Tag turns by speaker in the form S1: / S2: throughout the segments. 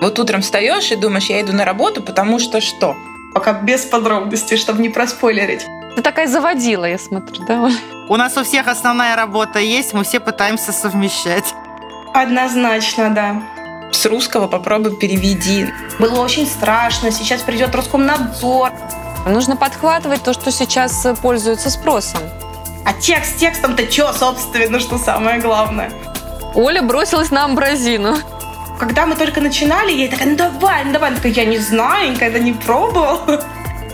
S1: Вот утром встаешь и думаешь, я иду на работу, потому что что?
S2: Пока без подробностей, чтобы не проспойлерить.
S3: Ты такая заводила, я смотрю, да?
S4: У нас у всех основная работа есть, мы все пытаемся совмещать.
S2: Однозначно, да.
S1: С русского попробуй переведи.
S2: Было очень страшно, сейчас придет Роскомнадзор.
S3: Нужно подхватывать то, что сейчас пользуется спросом.
S2: А текст текстом-то что, собственно, что самое главное?
S3: Оля бросилась на амбразину.
S2: Когда мы только начинали, я такая, ну давай, ну давай. Она такая, я не знаю, никогда не пробовал.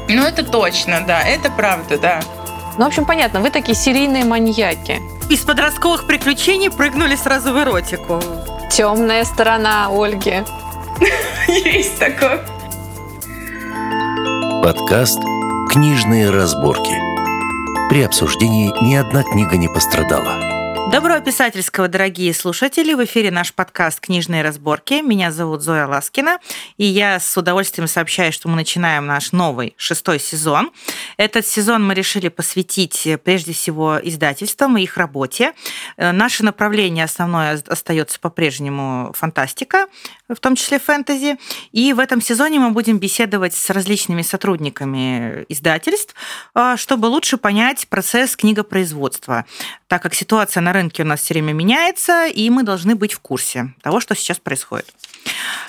S1: Ну это точно, да, это правда, да.
S3: Ну, в общем, понятно, вы такие серийные маньяки.
S4: Из подростковых приключений прыгнули сразу в эротику.
S3: Темная сторона Ольги.
S2: Есть такое.
S5: Подкаст «Книжные разборки». При обсуждении ни одна книга не пострадала.
S4: Доброго писательского, дорогие слушатели! В эфире наш подкаст «Книжные разборки». Меня зовут Зоя Ласкина, и я с удовольствием сообщаю, что мы начинаем наш новый шестой сезон. Этот сезон мы решили посвятить прежде всего издательствам и их работе. Э, наше направление основное остается по-прежнему фантастика, в том числе фэнтези. И в этом сезоне мы будем беседовать с различными сотрудниками издательств, э, чтобы лучше понять процесс книгопроизводства, так как ситуация на рынке рынке у нас все время меняется, и мы должны быть в курсе того, что сейчас происходит.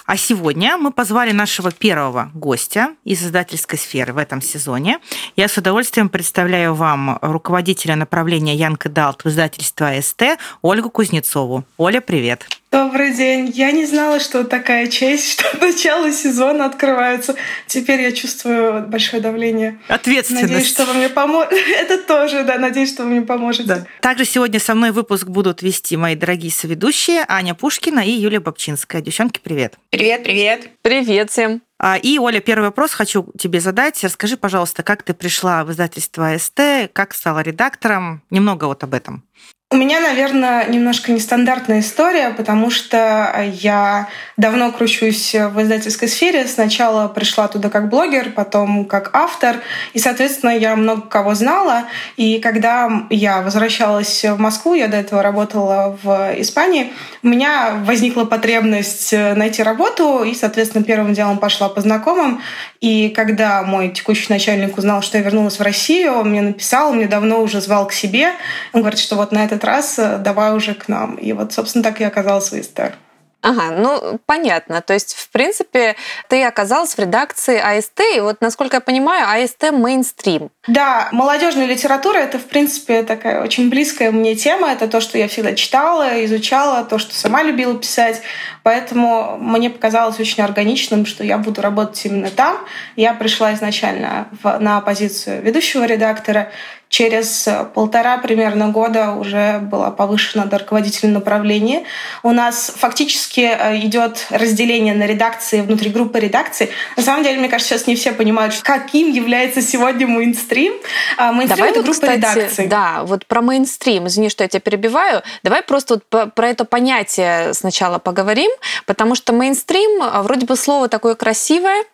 S4: А сегодня мы позвали нашего первого гостя из издательской сферы в этом сезоне. Я с удовольствием представляю вам руководителя направления Янка Далт в издательство АСТ Ольгу Кузнецову. Оля, привет.
S2: Добрый день. Я не знала, что такая честь, что начало сезона открывается. Теперь я чувствую большое давление.
S4: Ответственность.
S2: Надеюсь, что вы мне поможете. Это тоже, да, надеюсь, что вы мне поможете. Да.
S4: Также сегодня со мной выпуск будут вести мои дорогие соведущие Аня Пушкина и Юлия Бабчинская. Девчонки, привет.
S1: Привет, привет.
S3: Привет всем.
S4: А, и, Оля, первый вопрос хочу тебе задать. Расскажи, пожалуйста, как ты пришла в издательство АСТ, как стала редактором? Немного вот об этом.
S2: У меня, наверное, немножко нестандартная история, потому что я давно кручусь в издательской сфере. Сначала пришла туда как блогер, потом как автор, и, соответственно, я много кого знала. И когда я возвращалась в Москву, я до этого работала в Испании, у меня возникла потребность найти работу, и, соответственно, первым делом пошла по знакомым. И когда мой текущий начальник узнал, что я вернулась в Россию, он мне написал, он мне давно уже звал к себе. Он говорит, что вот на этот раз э, давай уже к нам. И вот, собственно, так я оказалась в ИСТР.
S3: Ага, ну понятно. То есть, в принципе, ты оказалась в редакции АСТ, и вот, насколько я понимаю, АСТ мейнстрим.
S2: Да, молодежная литература это, в принципе, такая очень близкая мне тема. Это то, что я всегда читала, изучала, то, что сама любила писать. Поэтому мне показалось очень органичным, что я буду работать именно там. Я пришла изначально в, на позицию ведущего редактора через полтора примерно года уже была повышена до руководителя направления. У нас фактически э, идет разделение на редакции внутри группы редакций. На самом деле, мне кажется, сейчас не все понимают, каким является сегодня мейнстрим. А, мейнстрим
S3: Давай —
S2: это
S3: вот,
S2: группа
S3: кстати,
S2: редакций.
S3: Да, вот про мейнстрим. Извини, что я тебя перебиваю. Давай просто вот про это понятие сначала поговорим, потому что мейнстрим вроде бы слово такое красивое,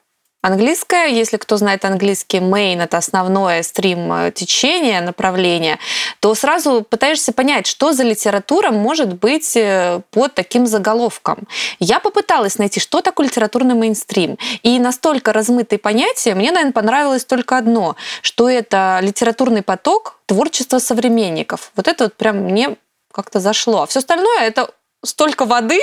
S3: Английское, если кто знает английский, main — это основное стрим э, направление, то сразу пытаешься понять, что за литература может быть э, под таким заголовком. Я попыталась найти, что такое литературный мейнстрим. И настолько размытые понятия, мне, наверное, понравилось только одно, что это литературный поток творчества современников. Вот это вот прям мне как-то зашло. А все остальное — это столько воды,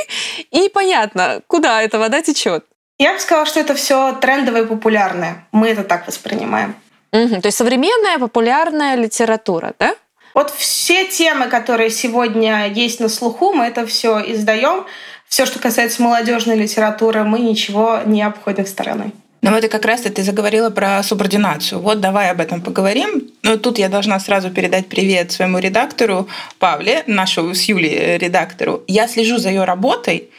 S3: и понятно, куда эта вода течет.
S2: Я бы сказала, что это все трендовое и популярное. Мы это так воспринимаем.
S3: Угу, то есть современная популярная литература, да?
S2: Вот все темы, которые сегодня есть на слуху, мы это все издаем. Все, что касается молодежной литературы, мы ничего не обходим стороной.
S1: Ну вот и как раз ты заговорила про субординацию. Вот давай об этом поговорим. Но тут я должна сразу передать привет своему редактору Павле, нашему с Юлей редактору. Я слежу за ее работой,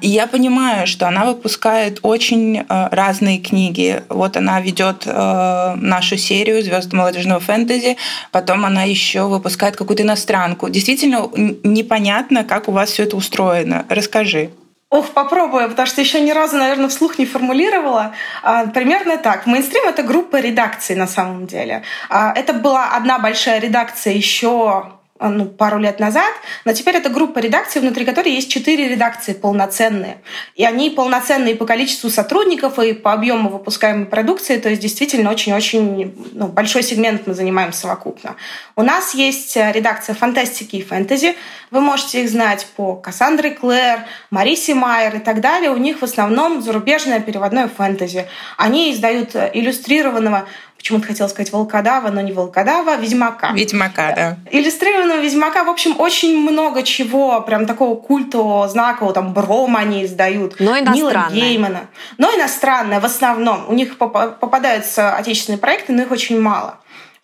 S1: и я понимаю, что она выпускает очень э, разные книги. Вот она ведет э, нашу серию Звезды молодежного фэнтези, потом она еще выпускает какую-то иностранку. Действительно непонятно, как у вас все это устроено. Расскажи.
S2: Ох, попробую, потому что еще ни разу, наверное, вслух не формулировала. А, примерно так. Мейнстрим — это группа редакций на самом деле. А, это была одна большая редакция еще а, ну, пару лет назад, но теперь это группа редакций, внутри которой есть четыре редакции полноценные. И они полноценные по количеству сотрудников и по объему выпускаемой продукции, то есть действительно очень-очень ну, большой сегмент мы занимаем совокупно. У нас есть э, редакция фантастики и фэнтези. Вы можете их знать по Кассандре Клэр, Марисе Майер и так далее. У них в основном зарубежное переводное фэнтези. Они издают э, иллюстрированного почему-то хотела сказать волкодава, но не волкодава, ведьмака.
S1: Ведьмака, да.
S2: Иллюстрированного ведьмака, в общем, очень много чего, прям такого культового, знакового, там, Брома они издают.
S3: Но иностранное.
S2: Нила Геймана. Но иностранное в основном. У них попадаются отечественные проекты, но их очень мало.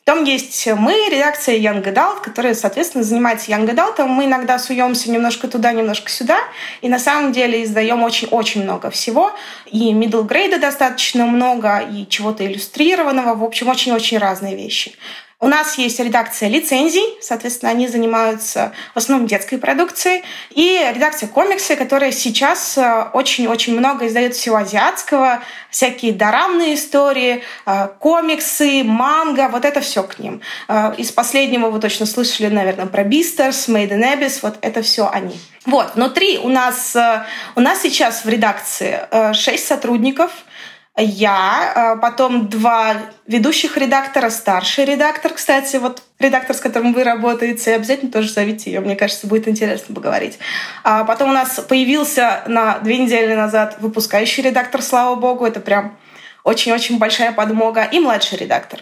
S2: Потом есть мы, редакция Young Adult, которая, соответственно, занимается Young Adult. Мы иногда суемся немножко туда, немножко сюда. И на самом деле издаем очень-очень много всего. И middle grade достаточно много, и чего-то иллюстрированного. В общем, очень-очень разные вещи. У нас есть редакция лицензий, соответственно, они занимаются в основном детской продукцией, и редакция комиксы, которая сейчас э, очень-очень много издает всего азиатского, всякие дорамные истории, э, комиксы, манга, вот это все к ним. Э, из последнего вы точно слышали, наверное, про Бистерс, Made in Abyss, вот это все они. Вот, внутри у нас, у нас сейчас в редакции шесть сотрудников — я, а потом два ведущих редактора, старший редактор, кстати, вот редактор, с которым вы работаете, обязательно тоже зовите ее, мне кажется, будет интересно поговорить. А потом у нас появился на две недели назад выпускающий редактор, слава богу, это прям очень-очень большая подмога, и младший редактор.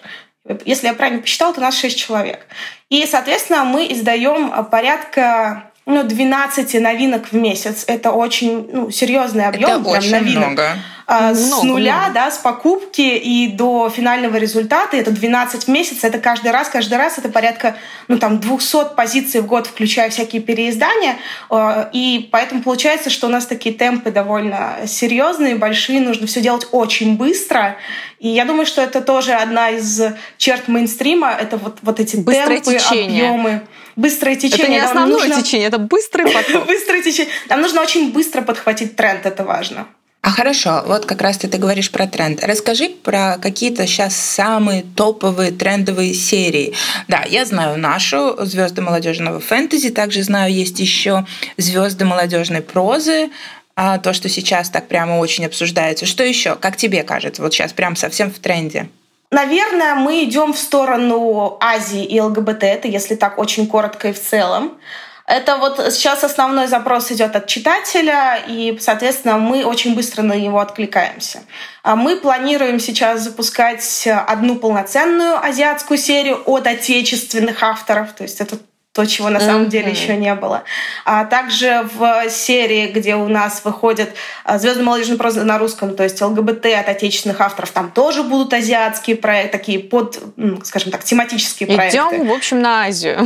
S2: Если я правильно посчитала, то у нас 6 человек. И, соответственно, мы издаем порядка ну, 12 новинок в месяц. Это очень ну, серьезный объем.
S1: Это очень новинок. много.
S2: А, много, с нуля, много. да, с покупки и до финального результата. Это 12 месяцев. Это каждый раз, каждый раз это порядка ну, там, 200 позиций в год, включая всякие переиздания. А, и поэтому получается, что у нас такие темпы довольно серьезные, большие. Нужно все делать очень быстро. И я думаю, что это тоже одна из черт мейнстрима. Это вот, вот эти
S3: Быстрое
S2: темпы,
S3: течение.
S2: объемы быстрое течение.
S3: Это не основное нужно... течение, это быстрый поток.
S2: быстрое течение. Нам нужно очень быстро подхватить тренд, это важно.
S1: А хорошо, вот как раз ты, ты говоришь про тренд. Расскажи про какие-то сейчас самые топовые трендовые серии. Да, я знаю нашу звезды молодежного фэнтези, также знаю, есть еще звезды молодежной прозы, а то, что сейчас так прямо очень обсуждается. Что еще? Как тебе кажется? Вот сейчас прям совсем в тренде.
S2: Наверное, мы идем в сторону Азии и ЛГБТ, это если так очень коротко и в целом. Это вот сейчас основной запрос идет от читателя, и, соответственно, мы очень быстро на него откликаемся. А мы планируем сейчас запускать одну полноценную азиатскую серию от отечественных авторов, то есть это то, чего на самом деле еще не было. А также в серии, где у нас выходит а, звезды молодежной прозы на русском, то есть ЛГБТ от отечественных авторов, там тоже будут азиатские проекты, такие под, скажем так, тематические проекты.
S3: Идем, в общем, на Азию.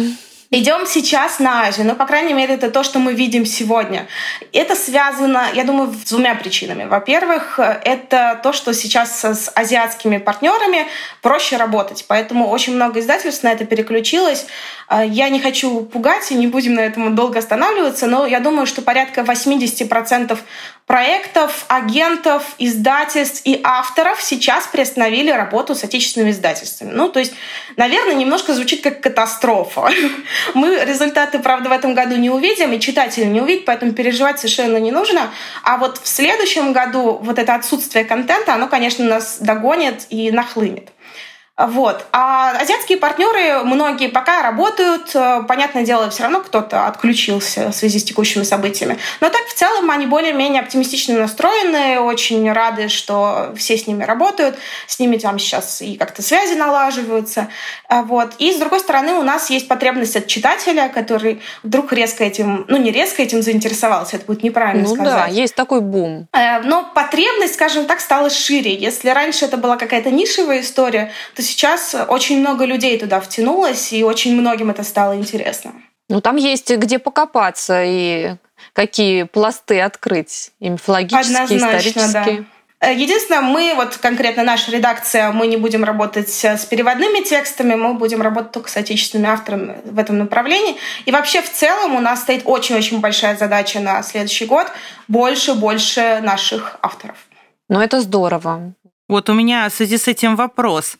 S2: Идем сейчас на Азию, но, по крайней мере, это то, что мы видим сегодня. Это связано, я думаю, с двумя причинами. Во-первых, это то, что сейчас с азиатскими партнерами проще работать, поэтому очень много издательств на это переключилось. А, я не хочу пугать и не будем на этом долго останавливаться, но я думаю, что порядка 80% проектов, агентов, издательств и авторов сейчас приостановили работу с отечественными издательствами. Ну, то есть, наверное, немножко звучит как катастрофа. Мы результаты, правда, в этом году не увидим, и читатели не увидят, поэтому переживать совершенно не нужно. А вот в следующем году вот это отсутствие контента, оно, конечно, нас догонит и нахлынет. Вот. А азиатские партнеры, многие пока работают. Э, понятное дело, все равно кто-то отключился в связи с текущими событиями. Но так в целом они более-менее оптимистично настроены, очень рады, что все с ними работают, с ними там сейчас и как-то связи налаживаются. А вот. И с другой стороны, у нас есть потребность от читателя, который вдруг резко этим, ну не резко этим заинтересовался, это будет неправильно
S3: ну,
S2: сказать.
S3: да, есть такой бум.
S2: Э, но потребность, скажем так, стала шире. Если раньше это была какая-то нишевая история, то сейчас очень много людей туда втянулось, и очень многим это стало интересно.
S3: Ну, там есть где покопаться и какие пласты открыть, и мифологические, Однозначно, исторические. Да.
S2: Э, единственное, мы, вот конкретно наша редакция, мы не будем работать с переводными текстами, мы будем работать только с отечественными авторами в этом направлении. И вообще в целом у нас стоит очень-очень большая задача на следующий год – больше-больше наших авторов.
S3: Ну, это здорово.
S4: Вот у меня в связи с этим вопрос.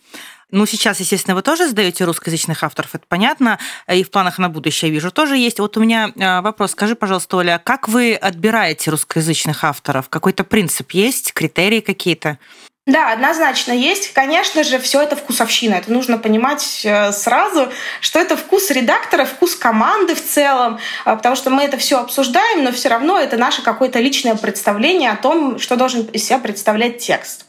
S4: Ну, сейчас, естественно, вы тоже сдаете русскоязычных авторов, это понятно, и в планах на будущее, вижу, тоже есть. Вот у меня э, вопрос, скажи, пожалуйста, Оля, как вы отбираете русскоязычных авторов? Какой-то принцип есть, критерии какие-то?
S2: Да, однозначно есть. Конечно же, все это вкусовщина. Это нужно понимать э, сразу, что это вкус редактора, вкус команды в целом, э, потому что мы это все обсуждаем, но все равно это наше какое-то личное представление о том, что должен из себя представлять текст.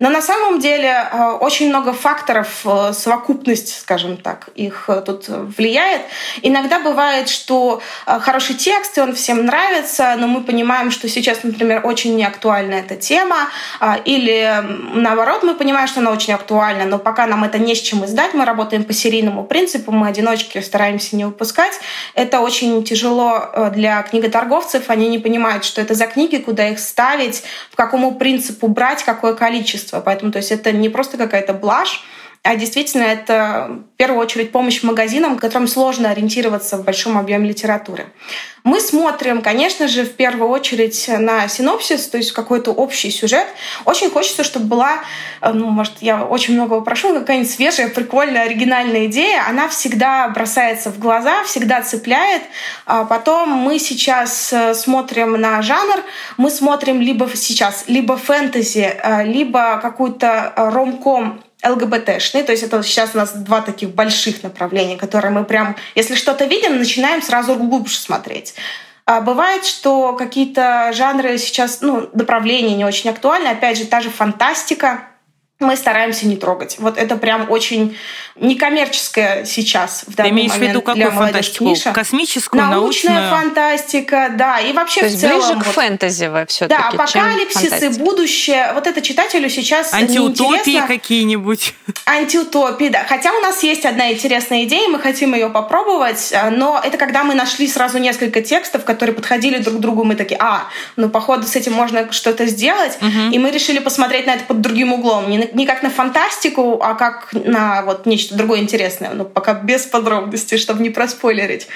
S2: Но на самом деле э, очень много факторов, э, совокупность, скажем так, их э, тут влияет. Иногда бывает, что хороший текст, и он всем нравится, но мы понимаем, что сейчас, например, очень неактуальна эта тема, или наоборот, мы понимаем, что она очень актуальна, но пока нам это не с чем издать, мы работаем по серийному принципу, мы одиночки стараемся не выпускать. Это очень тяжело для книготорговцев, они не понимают, что это за книги, куда их ставить, по какому принципу брать, какое количество общества. Поэтому то есть это не просто какая-то блажь, а действительно это в первую очередь помощь магазинам, которым сложно ориентироваться в большом объеме литературы. Мы смотрим, конечно же, в первую очередь на синопсис, то есть какой-то общий сюжет. Очень хочется, чтобы была, э, ну, может, я очень многого прошу, какая-нибудь свежая, прикольная, оригинальная идея. Она всегда бросается в глаза, всегда цепляет. А потом мы сейчас э, смотрим на жанр, мы смотрим либо сейчас, либо фэнтези, э, либо какую-то ромком ЛГБТшный, то есть это сейчас у нас два таких больших направления, которые мы прям, если что-то видим, начинаем сразу глубже смотреть. А бывает, что какие-то жанры сейчас, ну, направления не очень актуальны. Опять же, та же фантастика, мы стараемся не трогать. Вот это прям очень некоммерческое сейчас в данный
S4: Ты имеешь
S2: момент
S4: в виду какую
S2: для
S4: фантастику?
S2: Ниша.
S4: Космическую,
S2: Научная
S4: научную?
S2: фантастика, да. И вообще
S3: То
S2: в
S3: есть
S2: целом...
S3: ближе к
S2: вот,
S3: фэнтези вы все-таки,
S2: да, апокалипсис и будущее. Вот это читателю сейчас
S4: Антиутопии какие-нибудь?
S2: Антиутопии, да. Хотя у нас есть одна интересная идея, мы хотим ее попробовать, э, но это когда мы нашли сразу несколько текстов, которые подходили друг к другу, мы такие, а, ну, походу, с этим можно что-то сделать,
S4: Мгм.
S2: и мы решили посмотреть на это под другим углом. Не, на- не как на фантастику, а как на вот нечто другое интересное. Ну, пока без подробностей, чтобы не проспойлерить.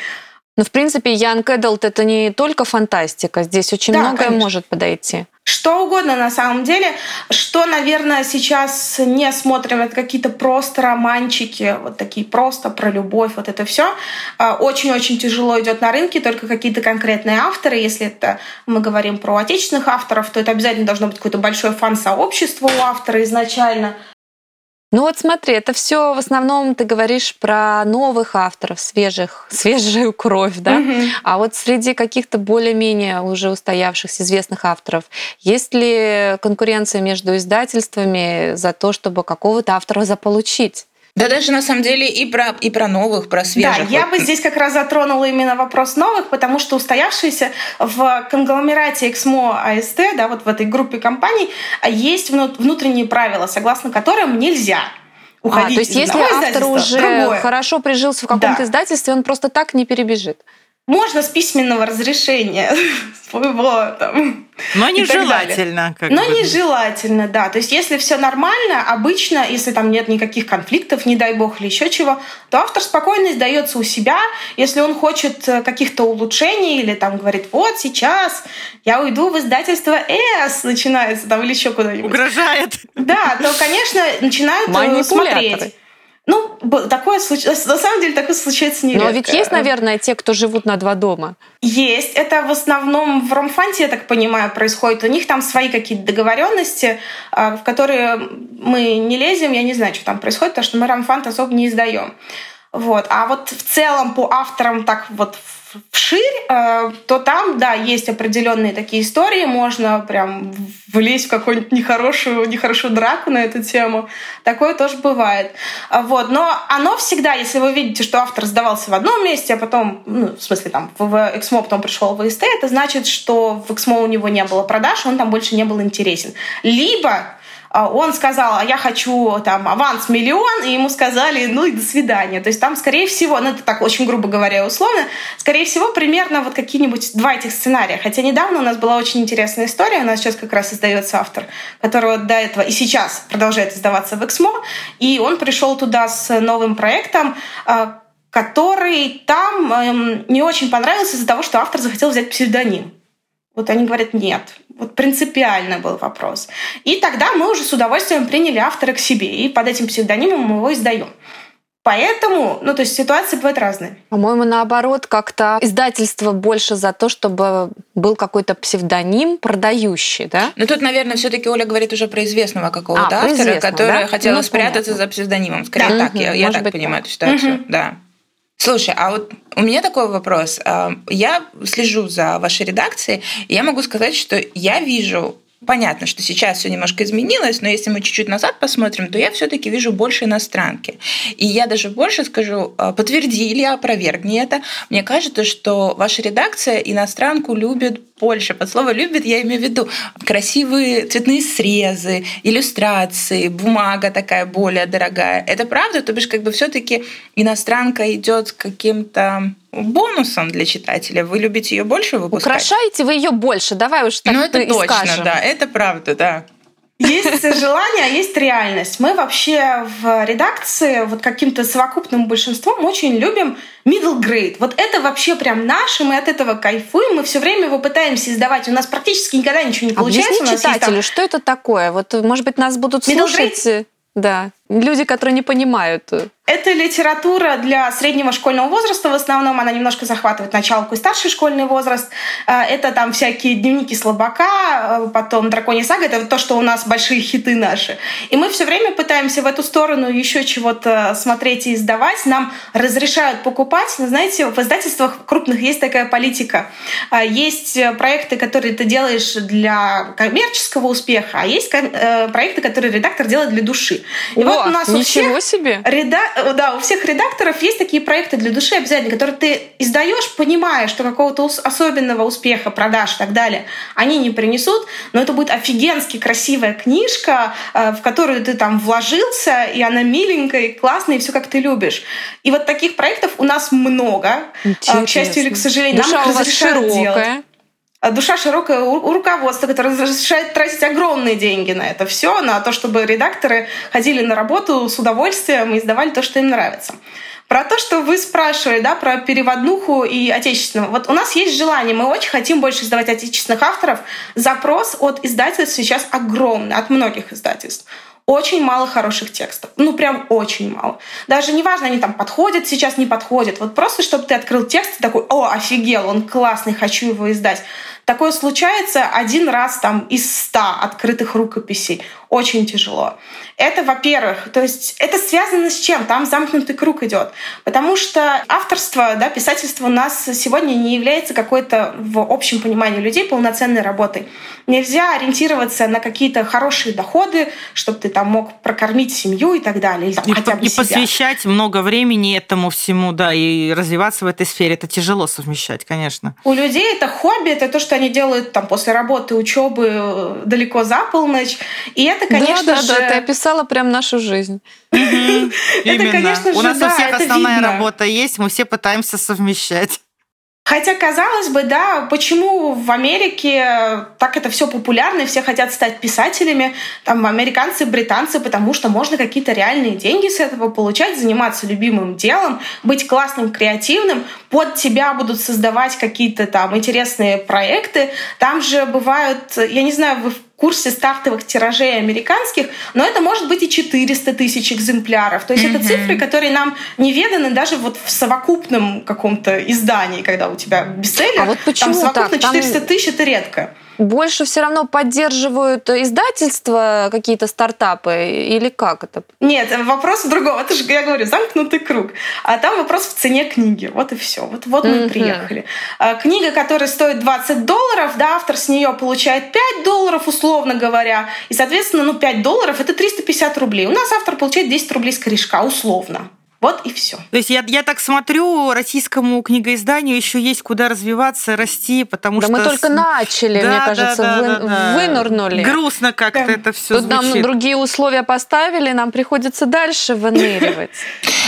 S3: Ну, в принципе, Young Adult это не только фантастика, здесь очень
S2: Да,
S3: многое
S2: конечно.
S3: может подойти.
S2: Что угодно на самом деле. Что, наверное, сейчас не смотрим, это какие-то просто романчики, вот такие просто про любовь, вот это все. Очень-очень тяжело идет на рынке, только какие-то конкретные авторы. Если это мы говорим про отечественных авторов, то это обязательно должно быть какое-то большое фан-сообщество у автора изначально.
S3: Ну вот смотри, это все в основном ты говоришь про новых авторов, свежих, свежую кровь, да?
S2: Мгм.
S3: А вот среди каких-то более-менее уже устоявшихся известных авторов, есть ли конкуренция между издательствами за то, чтобы какого-то автора заполучить?
S1: Да даже на самом деле и про, и про новых, про
S2: Да,
S1: свежих.
S2: я
S1: Вот
S2: бы здесь как раз затронула именно вопрос новых, потому что устоявшиеся в конгломерате Эксмо АСТ, да, вот в этой группе компаний, а, есть вну- внутренние правила, согласно которым нельзя
S3: А,
S2: уходить
S3: то есть если автор уже
S2: другое.
S3: хорошо прижился в каком-то
S2: Да.
S3: издательстве, он просто так не перебежит.
S2: Можно с письменного разрешения своего там.
S4: Но нежелательно. как
S2: Но
S4: бы.
S2: нежелательно, да. То есть если все нормально, обычно, если там нет никаких конфликтов, не дай бог, или еще чего, то автор спокойно издается у себя. Если он хочет э, каких-то улучшений или там говорит, вот сейчас я уйду в издательство С, начинается там или еще куда-нибудь.
S4: Угрожает.
S2: Да, то, конечно, начинают э, смотреть. Ну, такое случается, на самом деле такое случается нередко.
S3: Но ведь есть, наверное, те, кто живут на два дома.
S2: Есть. Это в основном в Ромфанте, я так понимаю, происходит. У них там свои какие-то договоренности, а, в которые мы не лезем. Я не знаю, что там происходит, потому что мы Ромфант особо не издаем. Вот. А вот в целом по авторам так вот в- вширь, э, то там, да, есть определенные такие истории, можно прям влезть в какую-нибудь нехорошую, нехорошую драку на эту тему. Такое тоже бывает. А, Вот. Но оно всегда, если вы видите, что автор сдавался в одном месте, а потом, ну, в смысле, там, в Эксмо потом пришел в ИСТ, это значит, что в Эксмо у него не было продаж, он там больше не был интересен. Либо он сказал, а я хочу там аванс миллион, и ему сказали, ну и до свидания. То есть там, скорее всего, ну это так очень грубо говоря условно, скорее всего, примерно вот какие-нибудь два этих сценария. Хотя недавно у нас была очень интересная история, у нас сейчас как раз издается автор, которого до этого и сейчас продолжает издаваться в Эксмо, и он пришел туда с новым проектом, а, который там эм, не очень понравился из-за того, что автор захотел взять псевдоним. Вот они говорят нет. Вот принципиально был вопрос. И тогда мы уже с удовольствием приняли автора к себе и под этим псевдонимом мы его издаем. Поэтому, ну, то есть ситуации бывают разные.
S3: По-моему, наоборот, как-то издательство больше за то, чтобы был какой-то псевдоним продающий, да?
S1: Ну, тут, наверное, все таки Оля говорит уже про известного какого-то а, автора, который да? хотел ну, спрятаться понятно. за псевдонимом. Скорее да. так, угу, я, я так понимаю так. эту ситуацию. Угу. Да. Слушай, а вот у меня такой вопрос. А, я слежу за вашей редакцией, и я могу сказать, что я вижу Понятно, что сейчас все немножко изменилось, но если мы чуть-чуть назад посмотрим, то я все-таки вижу больше иностранки. И я даже больше скажу, а, подтверди или опровергни это. Мне кажется, что ваша редакция иностранку любит больше. Под слово «любит» я имею в виду красивые цветные срезы, иллюстрации, бумага такая более дорогая. Это правда? То бишь, как бы все таки иностранка идет каким-то бонусом для читателя. Вы любите ее больше выпускать?
S3: Украшаете вы ее больше, давай уж так
S1: Ну, это точно,
S3: скажем.
S1: да, это правда, да.
S2: Есть желание, а есть реальность. Мы вообще в редакции вот каким-то совокупным большинством очень любим middle grade. Вот это вообще прям наше, мы от этого кайфуем, мы все время его пытаемся издавать. У нас практически никогда ничего не получается.
S3: Объясни читателю, там... что это такое? Вот, может быть, нас будут middle слушать... Grade? Да, люди, которые не понимают.
S2: Это литература для среднего школьного возраста. В основном она немножко захватывает началку и старший школьный возраст. Э, это там всякие дневники слабака, э, потом драконья сага. Это то, что у нас большие хиты наши. И мы все время пытаемся в эту сторону еще чего-то смотреть и издавать. Нам разрешают покупать. Но знаете, в издательствах крупных есть такая политика. Э, есть проекты, которые ты делаешь для коммерческого успеха, а есть проекты, которые редактор делает для души.
S3: И О, вот у нас ничего у всех себе!
S2: Реда... Да, у всех редакторов есть такие проекты для души обязательно, которые ты издаешь, понимая, что какого-то особенного успеха, продаж и так далее они не принесут, но это будет офигенски красивая книжка, э, в которую ты там вложился, и она миленькая, и классная, и все как ты любишь. И вот таких проектов у нас много. Интересно. Э, к счастью или к сожалению,
S3: Душа нам их разрешают делать.
S2: А душа широкая у руководства, которое разрешает тратить огромные деньги на это все, на то, чтобы редакторы ходили на работу с удовольствием и издавали то, что им нравится. Про то, что вы спрашивали, да, про переводнуху и отечественного. Вот у нас есть желание, мы очень хотим больше издавать отечественных авторов. Запрос от издательств сейчас огромный, от многих издательств очень мало хороших текстов. Ну, прям очень мало. Даже неважно, они там подходят сейчас, не подходят. Вот просто, чтобы ты открыл текст и такой, о, офигел, он классный, хочу его издать. Такое случается один раз там из ста открытых рукописей. Очень тяжело. Это, во-первых, то есть это связано с чем? Там замкнутый круг идет. Потому что авторство, да, писательство у нас сегодня не является какой-то в общем понимании людей полноценной работой. Нельзя ориентироваться на какие-то хорошие доходы, чтобы ты там мог прокормить семью и так далее.
S4: И, хотя бы и себя. посвящать много времени этому всему, да, и развиваться в этой сфере. Это тяжело совмещать, конечно.
S2: У людей это хобби, это то, что они делают там после работы, учебы э, далеко за полночь. И это, конечно
S3: да, да,
S2: же...
S3: Да, ты описала прям нашу жизнь.
S2: Это, конечно же,
S4: У нас у всех основная работа есть, мы все пытаемся совмещать.
S2: Хотя, казалось бы, да, почему в Америке так это все популярно, и все хотят стать писателями, там, американцы, британцы, потому что можно какие-то реальные деньги с этого получать, заниматься любимым делом, быть классным, креативным, под тебя будут создавать какие-то там интересные проекты. Там же бывают, я не знаю, вы в курсе стартовых тиражей американских, но это может быть и 400 тысяч экземпляров. То есть mm-hmm. это цифры, которые нам неведаны даже вот в совокупном каком-то издании, когда у тебя бестселлер.
S3: А вот почему
S2: там совокупно
S3: так?
S2: 400 тысяч — это редко
S3: больше все равно поддерживают издательства какие-то стартапы или как это?
S2: Нет, вопрос в другом. Это же, я говорю, замкнутый круг. А там вопрос в цене книги. Вот и все. Вот, вот мы mm-hmm. приехали. А, книга, которая стоит 20 долларов, да, автор с нее получает 5 долларов, условно говоря. И, соответственно, ну, 5 долларов — это 350 рублей. У нас автор получает 10 рублей с корешка, условно. Вот и все.
S4: То есть я, я так смотрю, российскому книгоизданию еще есть куда развиваться, расти, потому
S3: да
S4: что...
S3: мы только начали, да, мне кажется, да, да, вы, да, вынырнули.
S4: Грустно как-то да. это все
S3: Тут звучит. нам другие условия поставили, нам приходится дальше выныривать.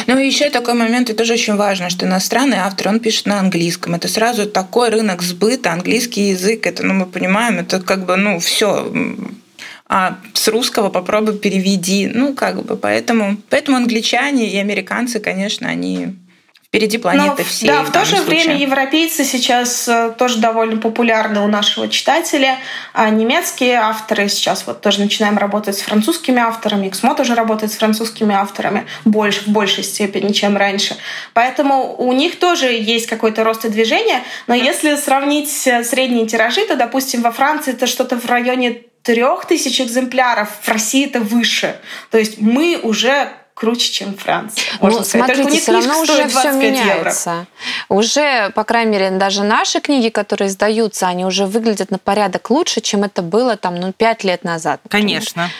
S1: Ну и еще такой момент, и тоже очень важно, что иностранный автор, он пишет на английском. Это сразу такой рынок сбыта, английский язык, это, ну, мы понимаем, это как бы, ну, все а с русского попробуй переведи. Ну, как бы, поэтому, поэтому англичане и американцы, конечно, они впереди планеты Но, всей.
S2: Да, в то же случае. время европейцы сейчас э, тоже довольно популярны у нашего читателя. А немецкие авторы сейчас вот тоже начинаем работать с французскими авторами. Эксмо тоже работает с французскими авторами больше, в большей степени, чем раньше. Поэтому у них тоже есть какой-то рост и движение. Но если сравнить э, средние тиражи, то, допустим, во Франции это что-то в районе трех тысяч экземпляров, в России это выше. То есть мы уже круче, чем Франция.
S3: Ну, смотрите, все равно уже все меняется. Евро. Уже, по крайней мере, даже наши книги, которые издаются, они уже выглядят на порядок лучше, чем это было там, ну, пять лет назад.
S4: Конечно.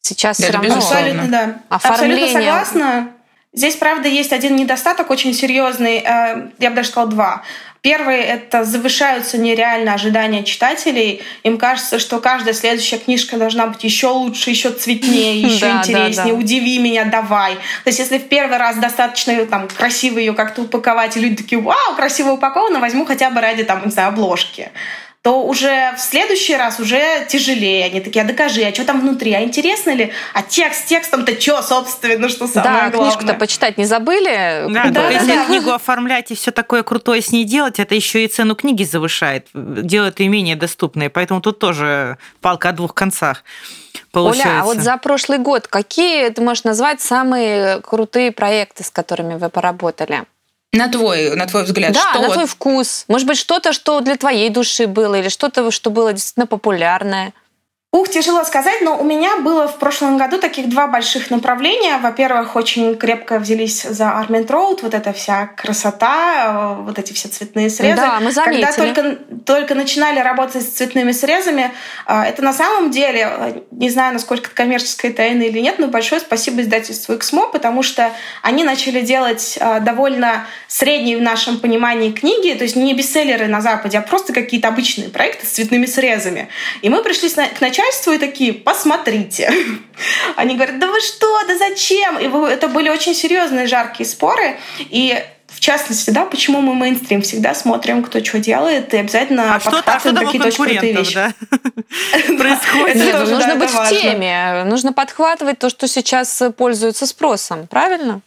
S3: Сейчас да, все равно
S2: абсолютно, да. оформление... Абсолютно согласна. Здесь, правда, есть один недостаток очень серьезный, э, я бы даже сказала два. Первый — это завышаются нереально ожидания читателей. Им кажется, что каждая следующая книжка должна быть еще лучше, еще цветнее, еще интереснее. Удиви меня, давай. То есть, если в первый раз достаточно там красиво ее как-то упаковать, и люди такие, вау, красиво упаковано, возьму хотя бы ради там, не знаю, обложки то уже в следующий раз уже тяжелее. Они такие, а докажи, а что там внутри, а интересно ли? А текст текстом-то что, собственно, что самое
S3: да, главное? книжку-то почитать не забыли?
S4: Да, да, да если да. книгу оформлять и все такое крутое с ней делать, это еще и цену книги завышает, делает ее менее доступной. Поэтому тут тоже палка о двух концах. Получается.
S3: Оля, а вот за прошлый год какие ты можешь назвать самые крутые проекты, с которыми вы поработали?
S1: На твой, на твой взгляд,
S3: да,
S1: что
S3: на
S1: вот...
S3: твой вкус. Может быть, что-то, что для твоей души было, или что-то, что было действительно популярное.
S2: Ух, тяжело сказать, но у меня было в прошлом году таких два больших направления. Во-первых, очень крепко взялись за Армент Роуд, вот эта вся красота, э, вот эти все цветные срезы.
S3: Да, мы заметили.
S2: Когда только, только начинали работать с цветными срезами, э, это на самом деле, э, не знаю, насколько это коммерческая тайна или нет, но большое спасибо издательству Эксмо, потому что они начали делать довольно средние в нашем понимании книги, то есть не бестселлеры на Западе, а просто какие-то обычные проекты с цветными срезами. И мы пришли к началу начальству и такие, посмотрите. Они говорят, да вы что, да зачем? И это были очень серьезные жаркие споры. И в частности, да, почему мы мейнстрим всегда смотрим, кто что делает, и обязательно
S4: а подхватываем а какие-то очень крутые вещи. Да?
S3: Происходит. Нужно быть в теме, нужно подхватывать то, что сейчас пользуется спросом, правильно?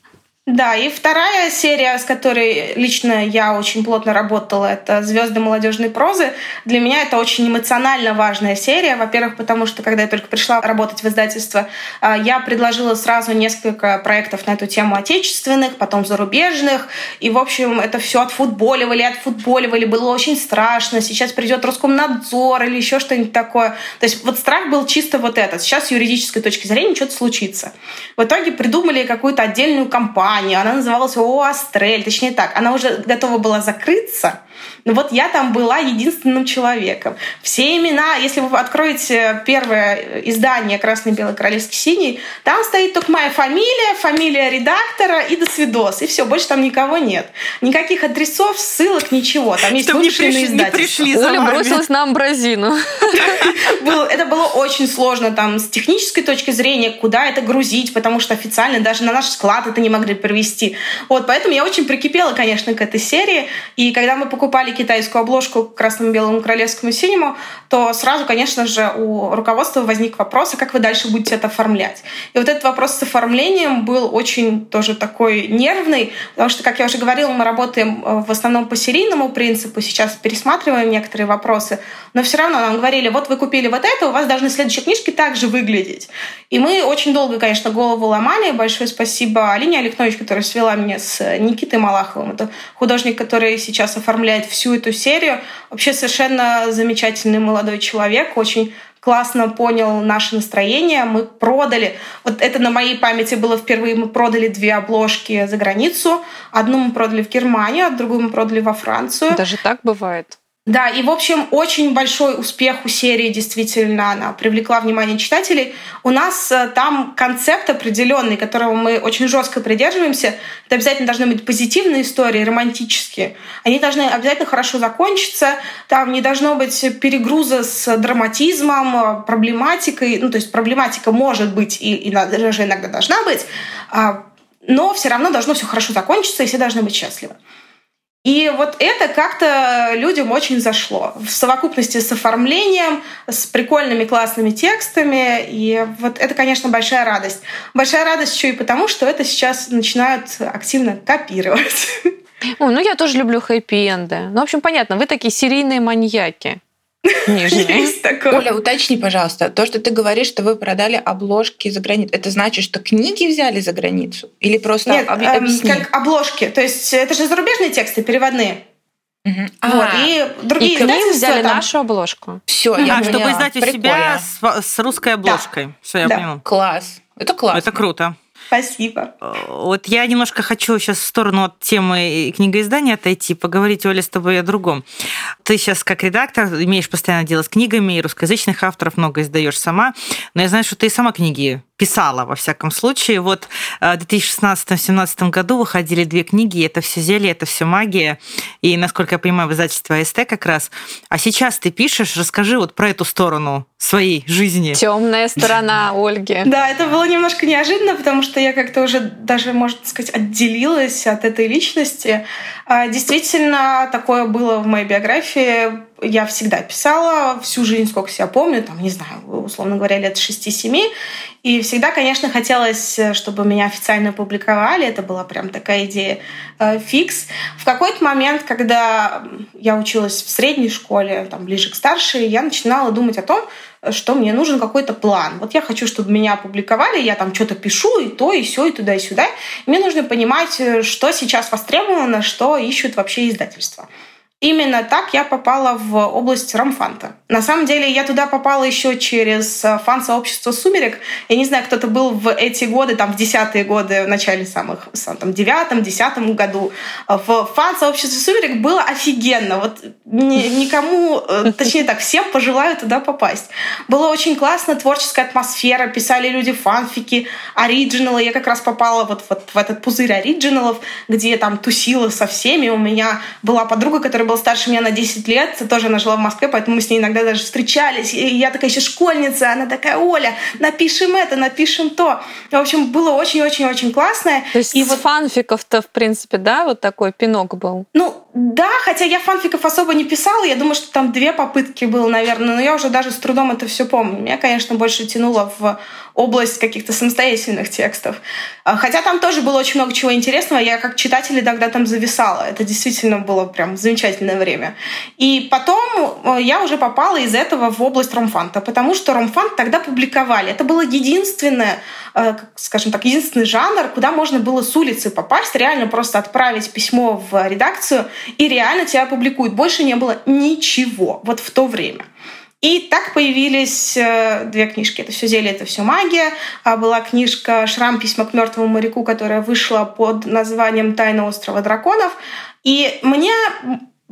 S2: Да, и вторая серия, с которой лично я очень плотно работала, это «Звезды молодежной прозы». Для меня это очень эмоционально важная серия. Во-первых, потому что, когда я только пришла работать в издательство, а, я предложила сразу несколько проектов на эту тему отечественных, потом зарубежных. И, в общем, это все отфутболивали, отфутболивали. Было очень страшно. Сейчас придет Роскомнадзор или еще что-нибудь такое. То есть вот страх был чисто вот этот. Сейчас с юридической точки зрения что-то случится. В итоге придумали какую-то отдельную компанию, компанию, она называлась ООО «Астрель», точнее так, она уже готова была закрыться, но вот я там была единственным человеком. Все имена, если вы откроете первое издание «Красный, белый, королевский, синий», там стоит только моя фамилия, фамилия редактора и до свидос. И все, больше там никого нет. Никаких адресов, ссылок, ничего. Там есть
S4: Чтобы не пришли, не пришли
S3: Оля бросилась на амбразину.
S2: Это было очень сложно там с технической точки зрения, куда это грузить, потому что официально даже на наш склад это не могли привезти. Вот, поэтому я очень прикипела, конечно, к этой серии. И когда мы покупали китайскую обложку к красному, белому, королевскому, синему, то сразу, конечно же, у руководства возник вопрос, а как вы дальше будете это оформлять? И вот этот вопрос с оформлением был очень тоже такой нервный, потому что, как я уже говорила, мы работаем э, в основном по серийному принципу, сейчас пересматриваем некоторые вопросы, но все равно нам говорили, вот вы купили вот это, у вас должны следующие книжки также выглядеть. И мы очень долго, конечно, голову ломали. Большое спасибо Алине Александрович, которая свела меня с Никитой Малаховым. Это художник, который сейчас оформляет всю эту серию. Вообще совершенно замечательный молодой человек, очень классно понял наше настроение. Мы продали, вот это на моей памяти было впервые, мы продали две обложки за границу. Одну мы продали в Германию, а другую мы продали во Францию.
S3: Даже так бывает?
S2: Да, и, в общем, очень большой успех у серии, действительно, она привлекла внимание читателей. У нас э, там концепт определенный, которого мы очень жестко придерживаемся. Это обязательно должны быть позитивные истории, романтические. Они должны обязательно хорошо закончиться. Там не должно быть перегруза с драматизмом, э, проблематикой. Ну, то есть проблематика может быть и, и даже иногда должна быть, а, но все равно должно все хорошо закончиться, и все должны быть счастливы. И вот это как-то людям очень зашло. В совокупности с оформлением, с прикольными классными текстами. И вот это, конечно, большая радость. Большая радость еще и потому, что это сейчас начинают активно копировать.
S3: Ой, ну я тоже люблю хэппи-энды. Ну, в общем, понятно, вы такие серийные маньяки. Нижние.
S2: Есть такое.
S1: Оля, уточни, пожалуйста, то, что ты говоришь, что вы продали обложки за границу, это значит, что книги взяли за границу? Или просто
S2: Нет,
S1: об-
S2: эм,
S1: объясни?
S2: как обложки. То есть это же зарубежные тексты, переводные. Вот.
S1: А,
S2: И другие
S3: И к ним взяли
S2: там-
S3: нашу обложку.
S1: все, я
S4: а, чтобы
S1: поняла.
S4: издать у себя с, с русской обложкой. Все, я
S2: Да.
S4: поняла.
S1: Класс. Это классно.
S4: Это круто.
S2: Спасибо.
S4: Вот я немножко хочу сейчас в сторону от темы книгоиздания отойти, поговорить, Оля, с тобой о другом. Ты сейчас как редактор имеешь постоянно дело с книгами, и русскоязычных авторов много издаешь сама, но я знаю, что ты и сама книги писала, во всяком случае. Вот э, в 2016-2017 году выходили две книги, «Это все зелье, это все магия», и, насколько я понимаю, в издательстве АСТ как раз. А сейчас ты пишешь, расскажи вот про эту сторону своей жизни.
S3: Темная сторона Ольги.
S2: Да, это было немножко неожиданно, потому что я как-то уже даже, можно сказать, отделилась от этой личности. А, Действительно, такое было в моей биографии. Я всегда писала всю жизнь, сколько себя помню, там, не знаю, условно говоря, лет 6-7. И всегда, конечно, хотелось, чтобы меня официально публиковали. Это была прям такая идея э, фикс. В какой-то момент, когда я училась в средней школе, там, ближе к старшей, я начинала думать о том, что мне нужен какой-то план. Вот я хочу, чтобы меня опубликовали, я там что-то пишу, и то, и все, и туда, и сюда. Мне нужно понимать, э, что сейчас востребовано, что ищут вообще издательства. Именно так я попала в область ромфанта. На самом деле я туда попала еще через э, фан-сообщество «Сумерек». Я не знаю, кто-то был в эти годы, там, в десятые годы, в начале самых, сам, там, девятом, десятом году. В фан-сообществе «Сумерек» было офигенно. Вот ни- никому, э, точнее так, всем пожелаю туда попасть. Было очень классно, творческая атмосфера, писали люди фанфики, оригиналы. Я как раз попала вот, вот в этот пузырь оригиналов, где там тусила со всеми. У меня была подруга, которая была старше меня на 10 лет, тоже она жила в Москве, поэтому мы с ней иногда даже встречались. И я такая еще школьница, она такая, Оля, напишем это, напишем то. В общем, было очень-очень-очень классно.
S3: То есть
S2: И вот
S3: фанфиков-то, в принципе, да, вот такой пинок был.
S2: ну, да, хотя я фанфиков особо не писала. Я думаю, что там две попытки было, наверное, но я уже даже с трудом это все помню. Меня, конечно, больше тянуло в область каких-то самостоятельных текстов. А, Хотя там тоже было очень много чего интересного. Я как читатель иногда там зависала. Это действительно было прям замечательное время. И потом э, я уже попала из этого в область ромфанта, потому что ромфант тогда публиковали. Это было единственное, э, скажем так, единственный жанр, куда можно было с улицы попасть, реально просто отправить письмо в редакцию, и реально тебя опубликуют. Больше не было ничего вот в то время. И так появились э, две книжки. Это все зелье, это все магия. А была книжка Шрам письма к мертвому моряку, которая вышла под названием Тайна острова драконов. И мне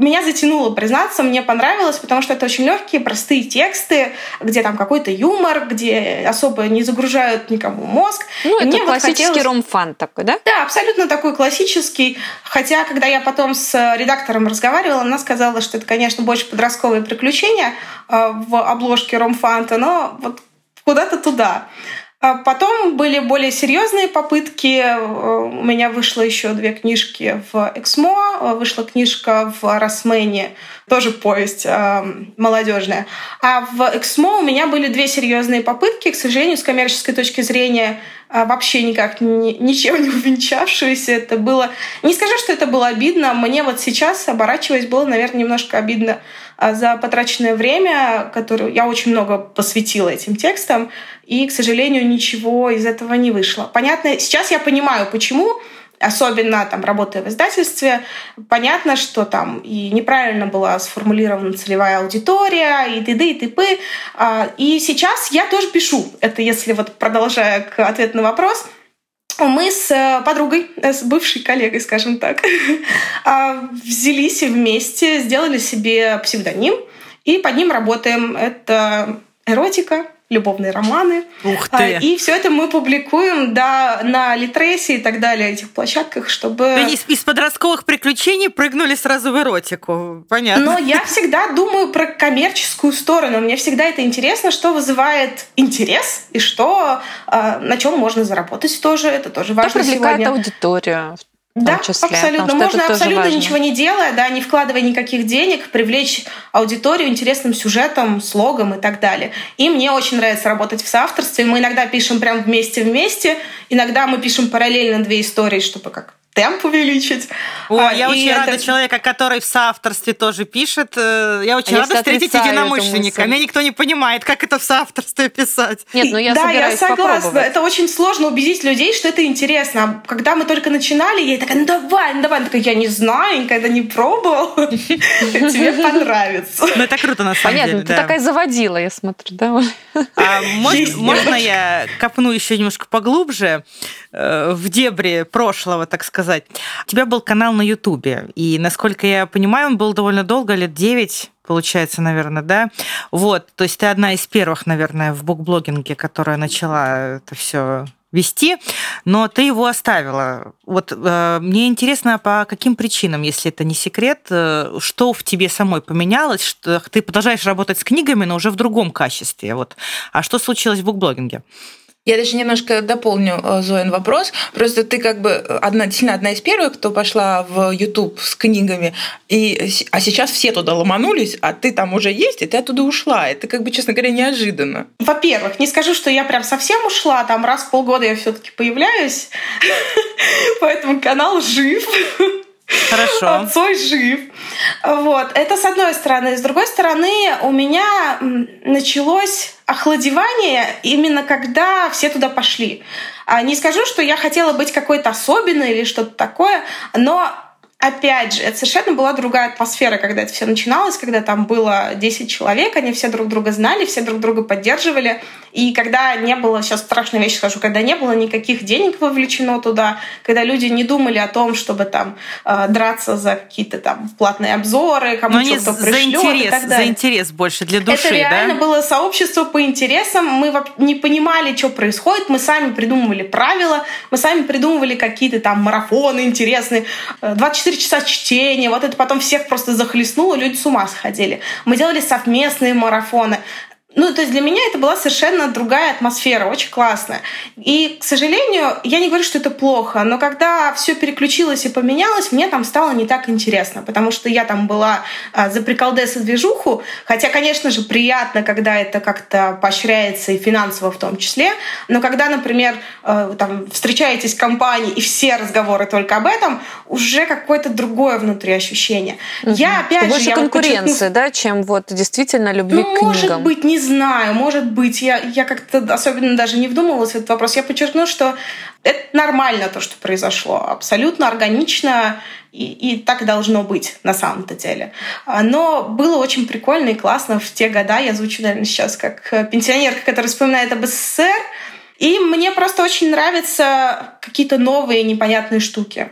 S2: меня затянуло, признаться, мне понравилось, потому что это очень легкие, простые тексты, где там какой-то юмор, где особо не загружают никому мозг.
S3: Ну,
S2: И
S3: это
S2: мне вот
S3: классический
S2: хотелось-
S3: ромфан такой, да?
S2: да, абсолютно такой классический. Хотя, когда я потом с редактором разговаривала, она сказала, что это, конечно, больше подростковые приключения э, в обложке Ромфанта, но вот куда-то туда. А Потом были более серьезные попытки. Э, У меня вышло еще две книжки в Эксмо, э, вышла книжка в Росмене, тоже повесть э, молодежная. А в Эксмо у меня были две серьезные попытки, к сожалению, с коммерческой точки зрения вообще никак ни- ничем не увенчавшиеся. Это было... Не скажу, что это было обидно. Мне вот сейчас, оборачиваясь, было, наверное, немножко обидно а, за потраченное время, которое я очень много посвятила этим текстам, и, к сожалению, ничего из этого не вышло. Понятно, сейчас я понимаю, почему, особенно там работая в издательстве, понятно, что там и неправильно была сформулирована целевая аудитория, и т.д. и т.п. А, И сейчас я тоже пишу. Это если вот продолжая к ответу на вопрос, мы с э, подругой, э, с бывшей коллегой, скажем так, а, взялись вместе, сделали себе псевдоним, и под ним работаем. Это эротика, любовные романы.
S4: Ух
S2: А,
S4: ты!
S2: И все это мы публикуем да, на Литресе и так далее, этих площадках, чтобы...
S4: То есть из подростковых приключений прыгнули сразу в эротику. Понятно.
S2: Но я всегда думаю про коммерческую сторону. Мне всегда это интересно, что вызывает интерес и что, э, на чем можно заработать тоже. Это тоже
S3: Кто
S2: важно
S3: привлекает
S2: сегодня.
S3: аудиторию?
S2: Да, числе, абсолютно. Можно абсолютно ничего не делая, да, не вкладывая никаких денег, привлечь аудиторию интересным сюжетом, слогом и так далее. И мне очень нравится работать в соавторстве. Мы иногда пишем прям вместе-вместе, иногда мы пишем параллельно две истории, чтобы как темп увеличить.
S4: О, а, я очень это... рада человека, который в соавторстве тоже пишет. Э, я очень а рада встретить единомышленника. Меня никто не понимает, как это в соавторстве писать.
S2: Нет, ну я да, я согласна. Это очень сложно убедить людей, что это интересно. А когда мы только начинали, я такая, ну давай, ну давай. Она такая, я не знаю, никогда не пробовал. Тебе понравится.
S4: Ну это круто, на самом деле.
S3: Понятно, ты такая заводила, я смотрю, да?
S4: Можно я копну еще немножко поглубже э, в дебри прошлого, так сказать? Сказать. У тебя был канал на Ютубе, и, насколько я понимаю, он был довольно долго, лет 9 получается, наверное, да? Вот, то есть ты одна из первых, наверное, в букблогинге, которая начала это все вести, но ты его оставила. Вот э, мне интересно, по каким причинам, если это не секрет, э, что в тебе самой поменялось, что ты продолжаешь работать с книгами, но уже в другом качестве. Вот. А что случилось в букблогинге?
S1: Я даже немножко дополню э, Зоин вопрос. Просто ты как бы одна, действительно одна из первых, кто пошла в YouTube с книгами, и, а сейчас все туда ломанулись, а ты там уже есть, и ты оттуда ушла. Это как бы, честно говоря, неожиданно.
S2: Во-первых, не скажу, что я прям совсем ушла, там раз в полгода я все таки появляюсь, поэтому канал жив.
S4: Хорошо.
S2: Цой жив. Вот. Это с одной стороны. С другой стороны, у меня началось охладевание именно когда все туда пошли. А не скажу, что я хотела быть какой-то особенной или что-то такое, но опять же, это совершенно была другая атмосфера, когда это все начиналось, когда там было 10 человек, они все друг друга знали, все друг друга поддерживали. И когда не было, сейчас страшная вещь скажу, когда не было никаких денег вовлечено туда, когда люди не думали о том, чтобы там э, драться за какие-то там платные обзоры, кому что-то пришлет за интерес, и так далее.
S4: За интерес больше для души,
S2: Это реально
S4: да?
S2: было сообщество по интересам. Мы не понимали, что происходит. Мы сами придумывали правила, мы сами придумывали какие-то там марафоны интересные. 24 часа чтения. Вот это потом всех просто захлестнуло, люди с ума сходили. Мы делали совместные марафоны. Ну, то есть для меня это была совершенно другая атмосфера, очень классная. И, к сожалению, я не говорю, что это плохо, но когда все переключилось и поменялось, мне там стало не так интересно, потому что я там была а, за приколдес и движуху, хотя, конечно же, приятно, когда это как-то поощряется и финансово в том числе, но когда, например, э, там встречаетесь в компании и все разговоры только об этом, уже какое-то другое внутри ощущение.
S3: Угу. Я опять Больше же... Больше конкуренции, вот да, чем вот действительно любви
S2: ну,
S3: к книгам.
S2: может быть, не знаю, может быть, я, я как-то особенно даже не вдумывалась в этот вопрос. Я подчеркну, что это нормально то, что произошло, абсолютно органично, и, и так должно быть на самом-то деле. Но было очень прикольно и классно в те года. Я звучу, наверное, сейчас как пенсионерка, которая вспоминает об СССР. И мне просто очень нравятся какие-то новые непонятные штуки.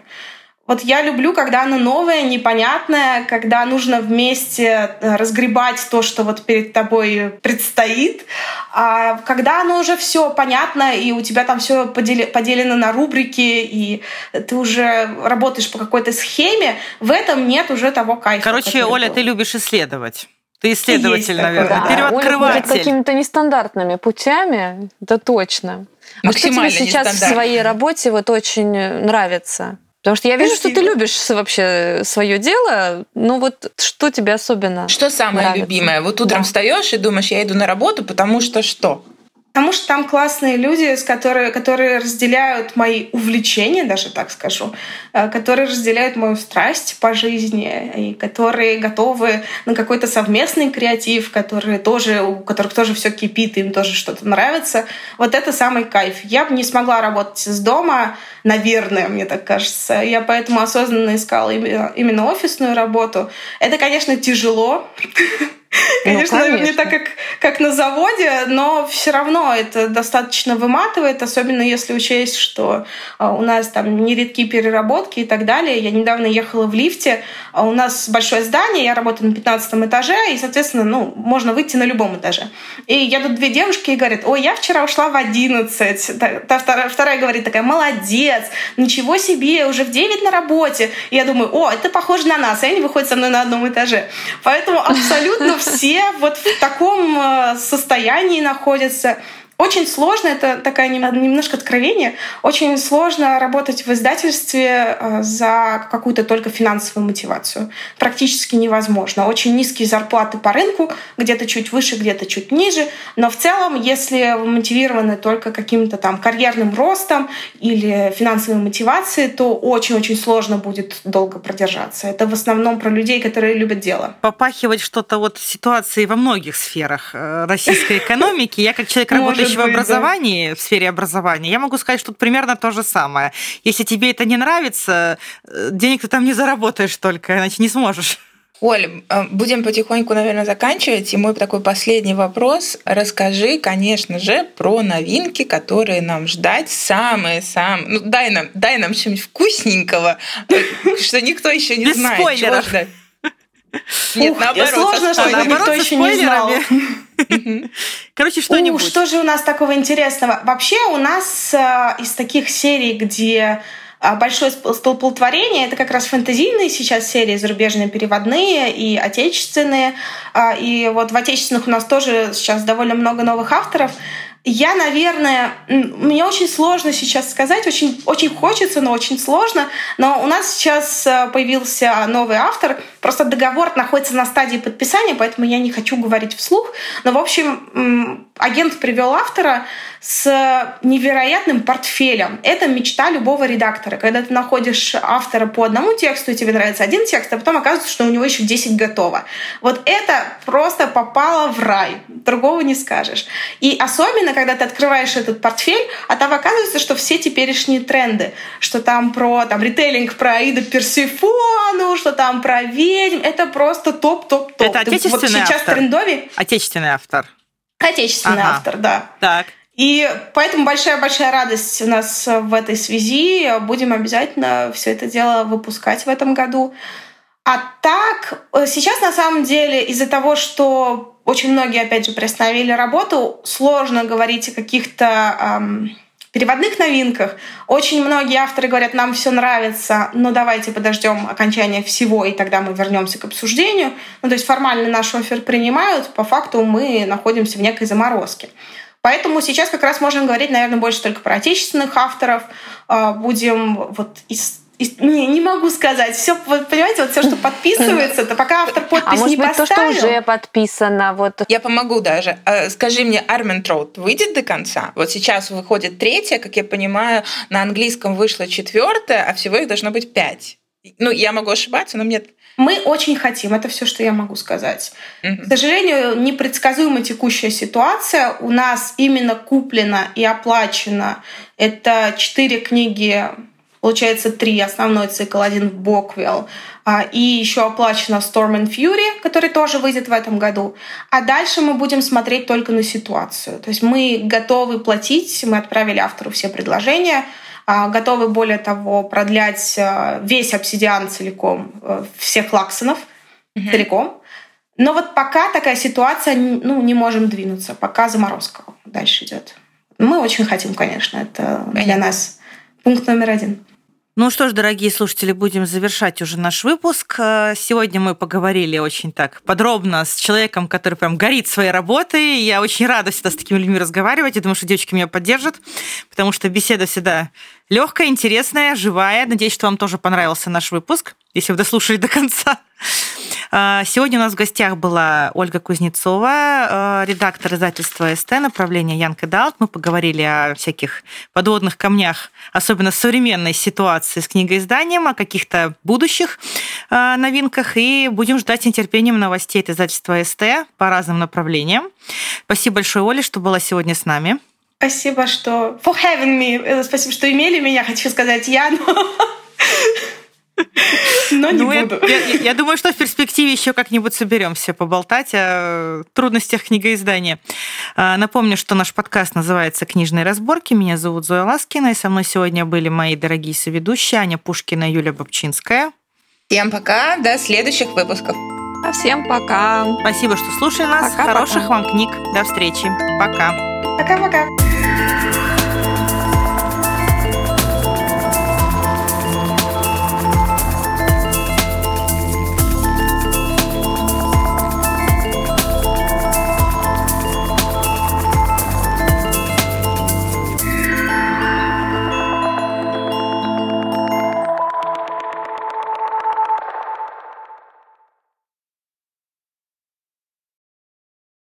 S2: Вот я люблю, когда оно новое, непонятное, когда нужно вместе э, разгребать то, что вот перед тобой предстоит. А когда оно уже все понятно, и у тебя там все поделено на рубрики, и ты уже работаешь по какой-то схеме, в этом нет уже того кайфа.
S4: Короче, Оля, был. ты любишь исследовать. Ты исследователь, наверное. Да. Первооткрыватель.
S3: Оля какими-то нестандартными путями, это точно. А что тебе сейчас в своей работе вот очень нравится? Потому что я вижу, Спасибо. что ты любишь вообще свое дело. Ну вот что тебе особенно?
S1: Что самое
S3: нравится?
S1: любимое? Вот утром да. встаешь и думаешь, я иду на работу, потому что что?
S2: Потому что там классные люди, с которые, которые разделяют мои увлечения, даже так скажу, э, которые разделяют мою страсть по жизни, и которые готовы на какой-то совместный креатив, которые тоже, у которых тоже все кипит, им тоже что-то нравится. Вот это самый кайф. Я бы не смогла работать из дома, наверное, мне так кажется. Я поэтому осознанно искала именно офисную работу. Это, конечно, тяжело. Конечно, ну, конечно, не так, как, как на заводе, но все равно это достаточно выматывает, особенно если учесть, что а, у нас там нередки переработки и так далее. Я недавно ехала в лифте, а у нас большое здание, я работаю на 15 этаже, и, соответственно, ну, можно выйти на любом этаже. И едут две девушки и говорят, ой, я вчера ушла в 11. Та вторая, вторая говорит такая, молодец, ничего себе, уже в 9 на работе. И я думаю, о, это похоже на нас, и они выходят со мной на одном этаже. Поэтому абсолютно все вот в таком э, состоянии находятся. Очень сложно, это такая немножко откровение, очень сложно работать в издательстве э, за какую-то только финансовую мотивацию. Практически невозможно. Очень низкие зарплаты по рынку, где-то чуть выше, где-то чуть ниже. Но в целом, если вы мотивированы только каким-то там карьерным ростом или финансовой мотивацией, то очень-очень сложно будет долго продержаться. Это в основном про людей, которые любят дело.
S4: Попахивать что-то вот ситуации во многих сферах э, российской экономики. Я как человек, работающий в образовании, да. в сфере образования, я могу сказать, что тут примерно то же самое. Если тебе это не нравится, э, денег ты там не заработаешь только, иначе не сможешь.
S1: Оль, э, будем потихоньку, наверное, заканчивать. И мой такой последний вопрос. Расскажи, конечно же, про новинки, которые нам ждать. Самые-самые... Ну, дай нам, дай нам что-нибудь вкусненького, э, что никто еще не знает.
S4: Чего ждать.
S2: Нет, наоборот. Сложно, что никто еще не знал.
S4: Короче, что-нибудь.
S2: Что же у нас такого интересного? Вообще у нас э, из таких серий, где э, большое столпотворение. Это как раз фэнтезийные сейчас серии, зарубежные переводные и отечественные. Э, и вот в отечественных у нас тоже сейчас довольно много новых авторов. Я, наверное, мне очень сложно сейчас сказать, очень, очень хочется, но очень сложно. Но у нас сейчас э, появился новый автор. Просто договор находится на стадии подписания, поэтому я не хочу говорить вслух. Но, в общем, агент привел автора с невероятным портфелем. Это мечта любого редактора. Когда ты находишь автора по одному тексту, и тебе нравится один текст, а потом оказывается, что у него еще 10 готово. Вот это просто попало в рай. Другого не скажешь. И особенно, когда ты открываешь этот портфель, а там оказывается, что все теперешние тренды, что там про там, ритейлинг про Аида Персифону, что там про ведьм, это просто топ-топ-топ.
S4: Это отечественный вот сейчас автор? трендови. Отечественный автор.
S2: Отечественный ага. автор, да.
S4: Так.
S2: И поэтому большая-большая радость у нас в этой связи. Будем обязательно все это дело выпускать в этом году. А так, э, сейчас на самом деле из-за того, что очень многие, опять же, приостановили работу, сложно говорить о каких-то эм, переводных новинках. Очень многие авторы говорят, нам все нравится, но давайте подождем окончания всего, и тогда мы вернемся к обсуждению. Ну, то есть формально наш офер принимают, по факту мы находимся в некой заморозке. Поэтому сейчас как раз можем говорить, наверное, больше только про отечественных авторов. А, будем вот из не, не могу сказать. Все, вот, понимаете, вот все, что подписывается, то пока автор подпись а
S3: может
S2: не
S3: быть,
S2: поставил...
S3: то, что уже подписано. Вот.
S1: Я помогу даже. А, скажи мне, Армен Троуд выйдет до конца? Вот сейчас выходит третья, как я понимаю, на английском вышло четвертая, а всего их должно быть пять. Ну, я могу ошибаться, но мне
S2: мы очень хотим, это все, что я могу сказать. Mm-hmm. К сожалению, непредсказуема текущая ситуация. У нас именно куплено и оплачено это четыре книги, получается три, основной цикл, один в Боквилл, а, и еще оплачено Storm and Fury, который тоже выйдет в этом году. А дальше мы будем смотреть только на ситуацию. То есть мы готовы платить, мы отправили автору все предложения — а, готовы, более того, продлять а, весь обсидиан целиком, э, всех лаксонов mm-hmm. целиком. Но вот пока такая ситуация, ну, не можем двинуться, пока заморозка дальше идет. Мы очень хотим, конечно, это Понятно. для нас пункт номер один.
S4: Ну что ж, дорогие слушатели, будем завершать уже наш выпуск. Э, сегодня мы поговорили очень так подробно с человеком, который прям горит своей работой. Я очень рада всегда с такими людьми разговаривать. Я думаю, что девочки меня поддержат, потому что беседа всегда легкая, интересная, живая. Надеюсь, что вам тоже понравился наш выпуск, если вы дослушали до конца. А, сегодня у нас в гостях была Ольга Кузнецова, а, редактор издательства СТ, направление Янка Далт. Мы поговорили о всяких подводных камнях, особенно современной ситуации с книгоизданием, о каких-то будущих а, новинках, и будем ждать с нетерпением новостей от издательства СТ по разным направлениям. Спасибо большое, Оля, что была сегодня с нами.
S2: Спасибо, что... For having me. Э, спасибо, что имели меня, хочу сказать я, но... Но не ну, буду.
S4: Я, я, я думаю, что в перспективе еще как-нибудь соберемся поболтать о трудностях книгоиздания. А, напомню, что наш подкаст называется «Книжные разборки». Меня зовут Зоя Ласкина, и со мной сегодня были мои дорогие соведущие Аня Пушкина и Юлия Бобчинская.
S1: Всем пока, до следующих выпусков.
S3: А всем пока.
S4: Спасибо, что слушали нас. Пока, Хороших пока. вам книг. До встречи. Пока.
S2: Пока-пока.